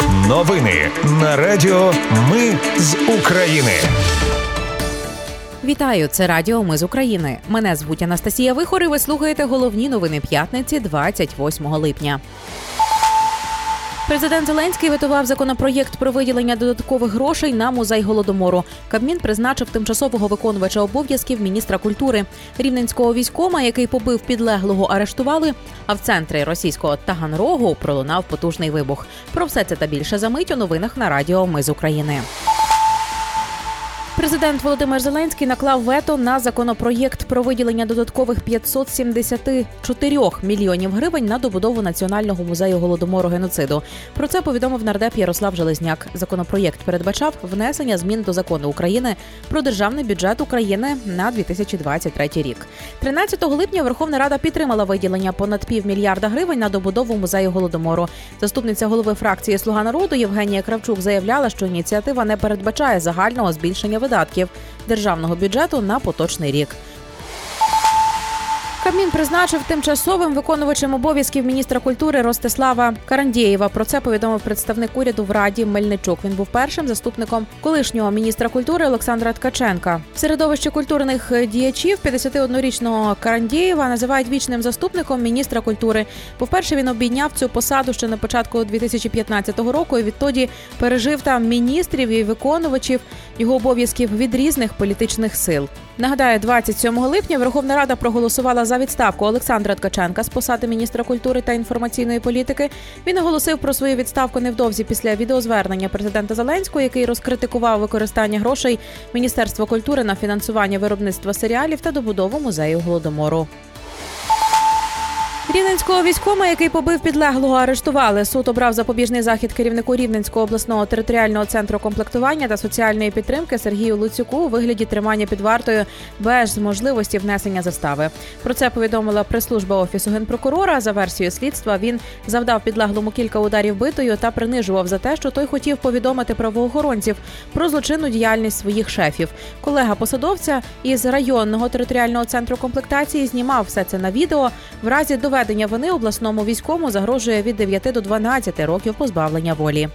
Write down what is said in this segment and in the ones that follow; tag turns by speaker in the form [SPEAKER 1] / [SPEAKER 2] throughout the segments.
[SPEAKER 1] Новини на Радіо Ми з України.
[SPEAKER 2] Вітаю, це Радіо Ми з України. Мене звуть Анастасія Вихор і Ви слухаєте головні новини п'ятниці 28 липня. Президент Зеленський витував законопроєкт про виділення додаткових грошей на музей голодомору. Кабмін призначив тимчасового виконувача обов'язків міністра культури рівненського військома, який побив підлеглого, арештували. А в центрі російського Таганрогу пролунав потужний вибух. Про все це та більше за мить у новинах на Радіо Ми з України. Президент Володимир Зеленський наклав вето на законопроєкт про виділення додаткових 574 мільйонів гривень на добудову національного музею голодомору геноциду. Про це повідомив нардеп Ярослав Железняк. Законопроєкт передбачав внесення змін до закону України про державний бюджет України на 2023 рік. 13 липня Верховна Рада підтримала виділення понад півмільярда гривень на добудову музею голодомору. Заступниця голови фракції Слуга народу Євгенія Кравчук заявляла, що ініціатива не передбачає загального збільшення видатків державного бюджету на поточний рік. Кабмін призначив тимчасовим виконувачем обов'язків міністра культури Ростислава Карандєєва. Про це повідомив представник уряду в Раді Мельничук. Він був першим заступником колишнього міністра культури Олександра Ткаченка. В середовищі культурних діячів 51-річного Карандєєва називають вічним заступником міністра культури. По-перше, він обійняв цю посаду ще на початку 2015 року. і Відтоді пережив там міністрів і виконувачів його обов'язків від різних політичних сил. Нагадаю, 27 липня Верховна Рада проголосувала за відставку Олександра Ткаченка з посади міністра культури та інформаційної політики. Він оголосив про свою відставку невдовзі після відеозвернення президента Зеленського, який розкритикував використання грошей Міністерства культури на фінансування виробництва серіалів та добудову музею голодомору. Рівненського військома, який побив підлеглого, арештували. Суд обрав запобіжний захід керівнику Рівненського обласного територіального центру комплектування та соціальної підтримки Сергію Луцюку у вигляді тримання під вартою без можливості внесення застави. Про це повідомила прес-служба офісу генпрокурора. За версією слідства він завдав підлеглому кілька ударів битою та принижував за те, що той хотів повідомити правоохоронців про злочинну діяльність своїх шефів. Колега посадовця із районного територіального центру комплектації знімав все це на відео. В разі доведення доведення вини обласному військовому загрожує від 9 до 12 років позбавлення волі.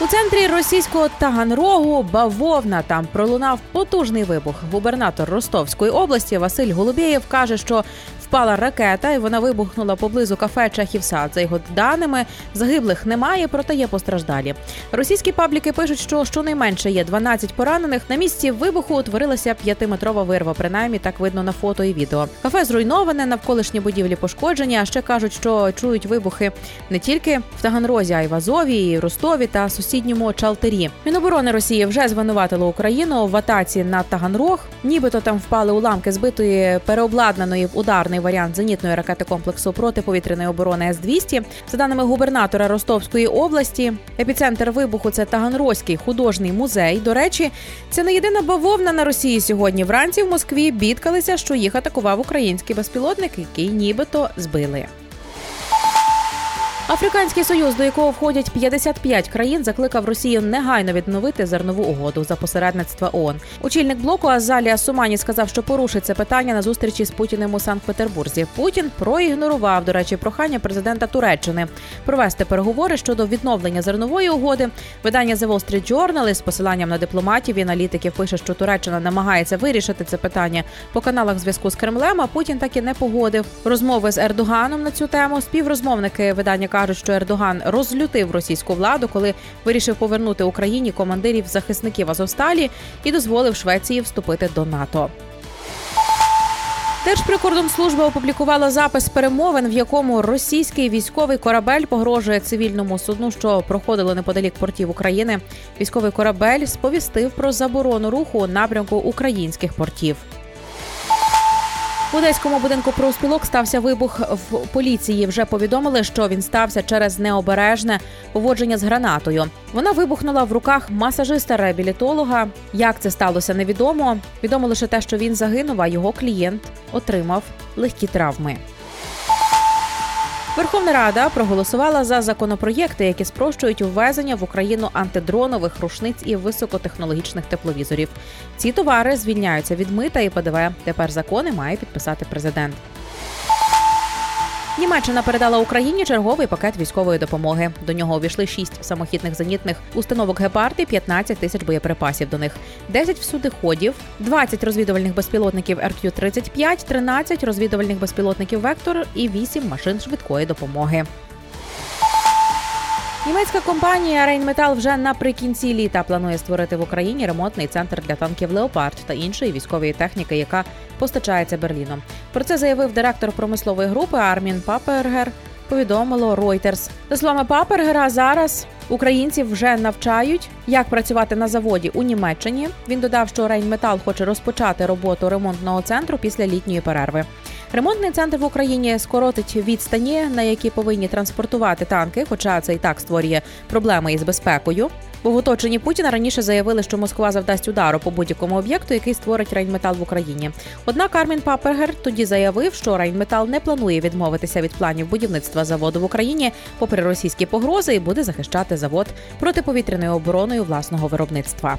[SPEAKER 2] У центрі російського Таганрогу бавовна там пролунав потужний вибух. Губернатор Ростовської області Василь Голубєєв каже, що впала ракета, і вона вибухнула поблизу кафе Чахівсад. За його даними загиблих немає, проте є постраждалі. Російські пабліки пишуть, що щонайменше є 12 поранених. На місці вибуху утворилася п'ятиметрова вирва. Принаймні так видно на фото і відео. Кафе зруйноване, навколишні будівлі пошкоджені. А ще кажуть, що чують вибухи не тільки в Таганрозі, а й в Азові, і Ростові та сусідньому Чалтері. Міноборони Росії вже звинуватило Україну в атаці на Таганрог. Нібито там впали уламки збитої переобладнаної в ударний варіант зенітної ракети комплексу протиповітряної оборони С-200. За даними губернатора Ростовської області, епіцентр вибуху це Таганрозький художній музей. До речі, це не єдина бавовна на Росії сьогодні. Вранці в Москві бідкалися, що їх атакував український безпілотник, який нібито збили. Африканський союз, до якого входять 55 країн, закликав Росію негайно відновити зернову угоду за посередництва ООН. Очільник блоку Азалія Сумані сказав, що порушить це питання на зустрічі з Путіним у Санкт-Петербурзі. Путін проігнорував, до речі, прохання президента Туреччини провести переговори щодо відновлення зернової угоди. Видання The Wall Street Journal із посиланням на дипломатів і аналітиків пише, що Туреччина намагається вирішити це питання по каналах зв'язку з Кремлем. А Путін так і не погодив розмови з Ердоганом на цю тему. Співрозмовники видання кажуть, що Ердоган розлютив російську владу, коли вирішив повернути Україні командирів захисників Азовсталі і дозволив Швеції вступити до НАТО. Держприкордонслужба опублікувала запис перемовин, в якому російський військовий корабель погрожує цивільному судну, що проходило неподалік портів України. Військовий корабель сповістив про заборону руху у напрямку українських портів. В одеському будинку профспілок стався вибух в поліції. Вже повідомили, що він стався через необережне поводження з гранатою. Вона вибухнула в руках масажиста-реабілітолога. Як це сталося, невідомо. Відомо лише те, що він загинув, а його клієнт отримав легкі травми. Верховна Рада проголосувала за законопроєкти, які спрощують ввезення в Україну антидронових рушниць і високотехнологічних тепловізорів. Ці товари звільняються від мита і ПДВ. Тепер закони має підписати президент. Німеччина передала Україні черговий пакет військової допомоги. До нього увійшли 6 самохідних зенітних установок «Гепард» і 15 тисяч боєприпасів до них, 10 всюдиходів, 20 розвідувальних безпілотників РК-35, 13 розвідувальних безпілотників «Вектор» і 8 машин швидкої допомоги. Німецька компанія Rheinmetall вже наприкінці літа планує створити в Україні ремонтний центр для танків Леопард та іншої військової техніки, яка постачається Берліном. Про це заявив директор промислової групи Армін Папергер. Повідомило Reuters. За словами Папергера, зараз українців вже навчають, як працювати на заводі у Німеччині. Він додав, що Rheinmetall хоче розпочати роботу ремонтного центру після літньої перерви. Ремонтний центр в Україні скоротить відстані, на які повинні транспортувати танки, хоча це і так створює проблеми із безпекою. Бо в оточенні Путіна раніше заявили, що Москва завдасть удару по будь-якому об'єкту, який створить Рейнметал в Україні. Однак Армін Папергер тоді заявив, що Рейнметал не планує відмовитися від планів будівництва заводу в Україні, попри російські погрози, і буде захищати завод протиповітряною обороною власного виробництва.